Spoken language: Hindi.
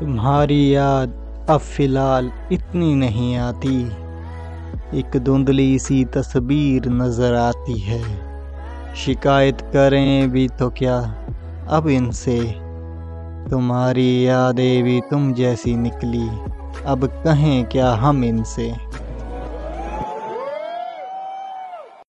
तुम्हारी याद अब फ़िलहाल इतनी नहीं आती। एक धुंधली सी तस्वीर नज़र आती है। शिकायत करें भी तो क्या? अब इनसे। तुम्हारी यादें भी तुम जैसी निकली। अब कहें क्या हम इनसे?